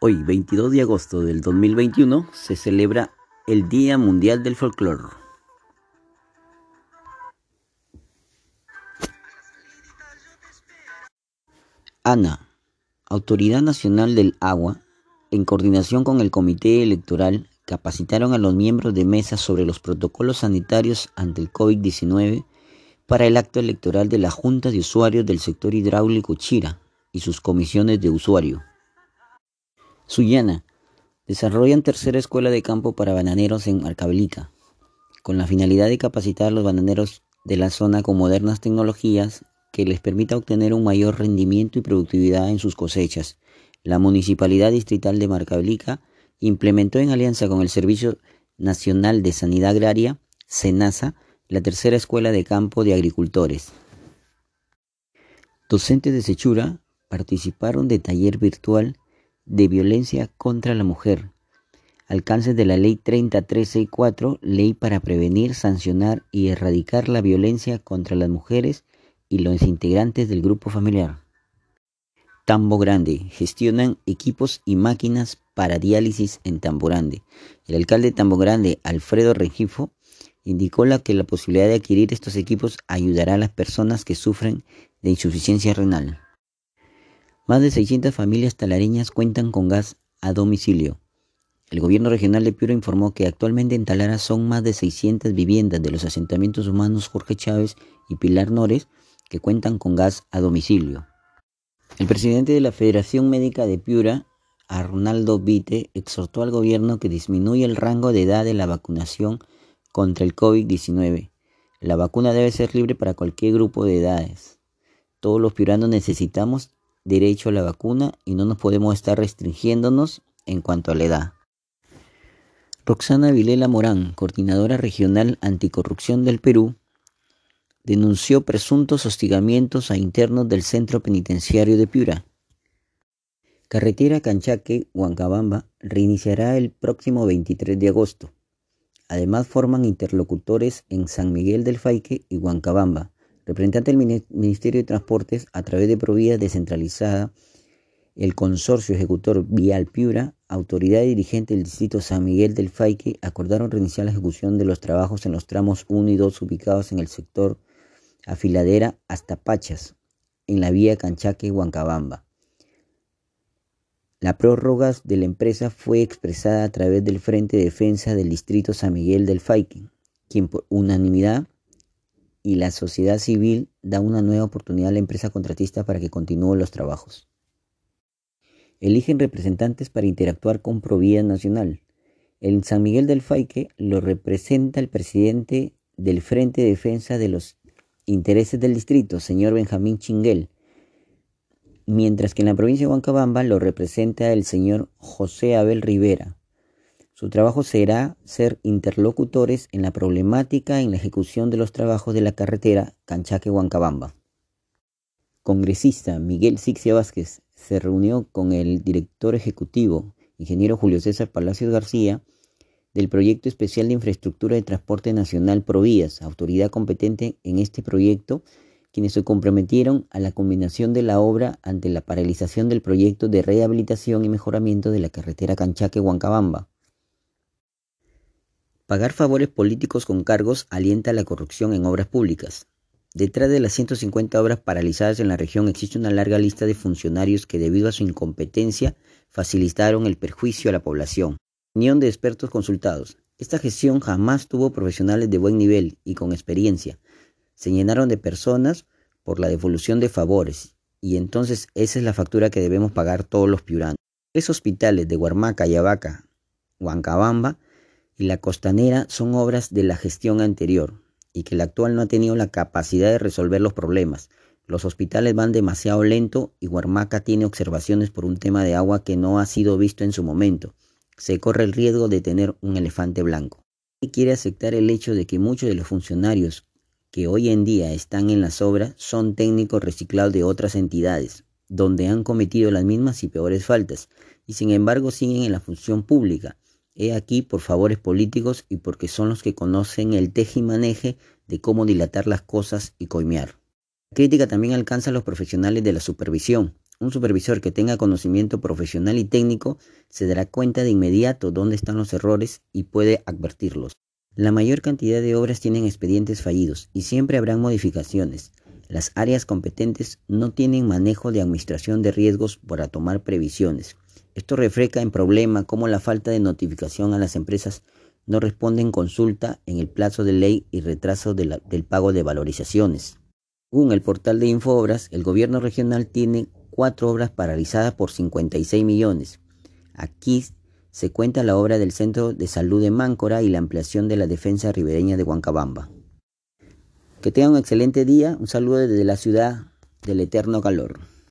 Hoy, 22 de agosto del 2021, se celebra el Día Mundial del Folclore. ANA, Autoridad Nacional del Agua, en coordinación con el Comité Electoral, capacitaron a los miembros de mesa sobre los protocolos sanitarios ante el COVID-19 para el acto electoral de la Junta de Usuarios del Sector Hidráulico Chira y sus comisiones de usuario. Sullana desarrollan tercera escuela de campo para bananeros en Marcabelica, con la finalidad de capacitar a los bananeros de la zona con modernas tecnologías que les permita obtener un mayor rendimiento y productividad en sus cosechas. La Municipalidad Distrital de Marcabelica implementó en alianza con el Servicio Nacional de Sanidad Agraria, SENASA, la tercera escuela de campo de agricultores. Docentes de Sechura participaron de taller virtual de violencia contra la mujer. Alcance de la Ley 30364, Ley para prevenir, sancionar y erradicar la violencia contra las mujeres y los integrantes del grupo familiar. Tambo Grande. Gestionan equipos y máquinas para diálisis en Tambo Grande. El alcalde de Tambo Grande, Alfredo Regifo, indicó que la posibilidad de adquirir estos equipos ayudará a las personas que sufren de insuficiencia renal. Más de 600 familias talareñas cuentan con gas a domicilio. El gobierno regional de Piura informó que actualmente en Talara son más de 600 viviendas de los asentamientos humanos Jorge Chávez y Pilar Nores que cuentan con gas a domicilio. El presidente de la Federación Médica de Piura, Arnaldo Vite, exhortó al gobierno que disminuya el rango de edad de la vacunación contra el COVID-19. La vacuna debe ser libre para cualquier grupo de edades. Todos los piuranos necesitamos derecho a la vacuna y no nos podemos estar restringiéndonos en cuanto a la edad. Roxana Vilela Morán, coordinadora regional anticorrupción del Perú, denunció presuntos hostigamientos a internos del centro penitenciario de Piura. Carretera Canchaque-Huancabamba reiniciará el próximo 23 de agosto. Además forman interlocutores en San Miguel del Faique y Huancabamba representante del Ministerio de Transportes a través de Provía descentralizada, el Consorcio Ejecutor Vial Piura, autoridad dirigente del Distrito San Miguel del Faique, acordaron reiniciar la ejecución de los trabajos en los tramos 1 y 2 ubicados en el sector Afiladera hasta Pachas, en la vía Canchaque-Huancabamba. La prórroga de la empresa fue expresada a través del Frente de Defensa del Distrito San Miguel del Faique, quien por unanimidad y la sociedad civil da una nueva oportunidad a la empresa contratista para que continúe los trabajos. Eligen representantes para interactuar con Provida Nacional. En San Miguel del Faique lo representa el presidente del Frente de Defensa de los Intereses del Distrito, señor Benjamín Chinguel, mientras que en la provincia de Huancabamba lo representa el señor José Abel Rivera. Su trabajo será ser interlocutores en la problemática en la ejecución de los trabajos de la carretera Canchaque-Huancabamba. Congresista Miguel Sixia Vázquez se reunió con el director ejecutivo, ingeniero Julio César Palacios García, del Proyecto Especial de Infraestructura de Transporte Nacional Provías, autoridad competente en este proyecto, quienes se comprometieron a la combinación de la obra ante la paralización del proyecto de rehabilitación y mejoramiento de la carretera Canchaque-Huancabamba. Pagar favores políticos con cargos alienta la corrupción en obras públicas. Detrás de las 150 obras paralizadas en la región existe una larga lista de funcionarios que debido a su incompetencia facilitaron el perjuicio a la población. Unión de expertos consultados. Esta gestión jamás tuvo profesionales de buen nivel y con experiencia. Se llenaron de personas por la devolución de favores y entonces esa es la factura que debemos pagar todos los piuranos. Tres hospitales de Huarmaca, Yavaca, Huancabamba y la costanera son obras de la gestión anterior y que la actual no ha tenido la capacidad de resolver los problemas. Los hospitales van demasiado lento y Huarmaca tiene observaciones por un tema de agua que no ha sido visto en su momento. Se corre el riesgo de tener un elefante blanco. Y quiere aceptar el hecho de que muchos de los funcionarios que hoy en día están en las obras son técnicos reciclados de otras entidades, donde han cometido las mismas y peores faltas, y sin embargo siguen en la función pública He aquí por favores políticos y porque son los que conocen el tejimaneje de cómo dilatar las cosas y coimear. La crítica también alcanza a los profesionales de la supervisión, Un supervisor que tenga conocimiento profesional y técnico se dará cuenta de inmediato dónde están los errores y puede advertirlos. La mayor cantidad de obras tienen expedientes fallidos y siempre habrán modificaciones. Las áreas competentes no tienen manejo de administración de riesgos para tomar previsiones. Esto refleja en problemas como la falta de notificación a las empresas no responden consulta en el plazo de ley y retraso del pago de valorizaciones. Según el portal de Infoobras, el gobierno regional tiene cuatro obras paralizadas por 56 millones. Aquí se cuenta la obra del Centro de Salud de Máncora y la ampliación de la defensa ribereña de Huancabamba. Que tengan un excelente día. Un saludo desde la ciudad del eterno calor.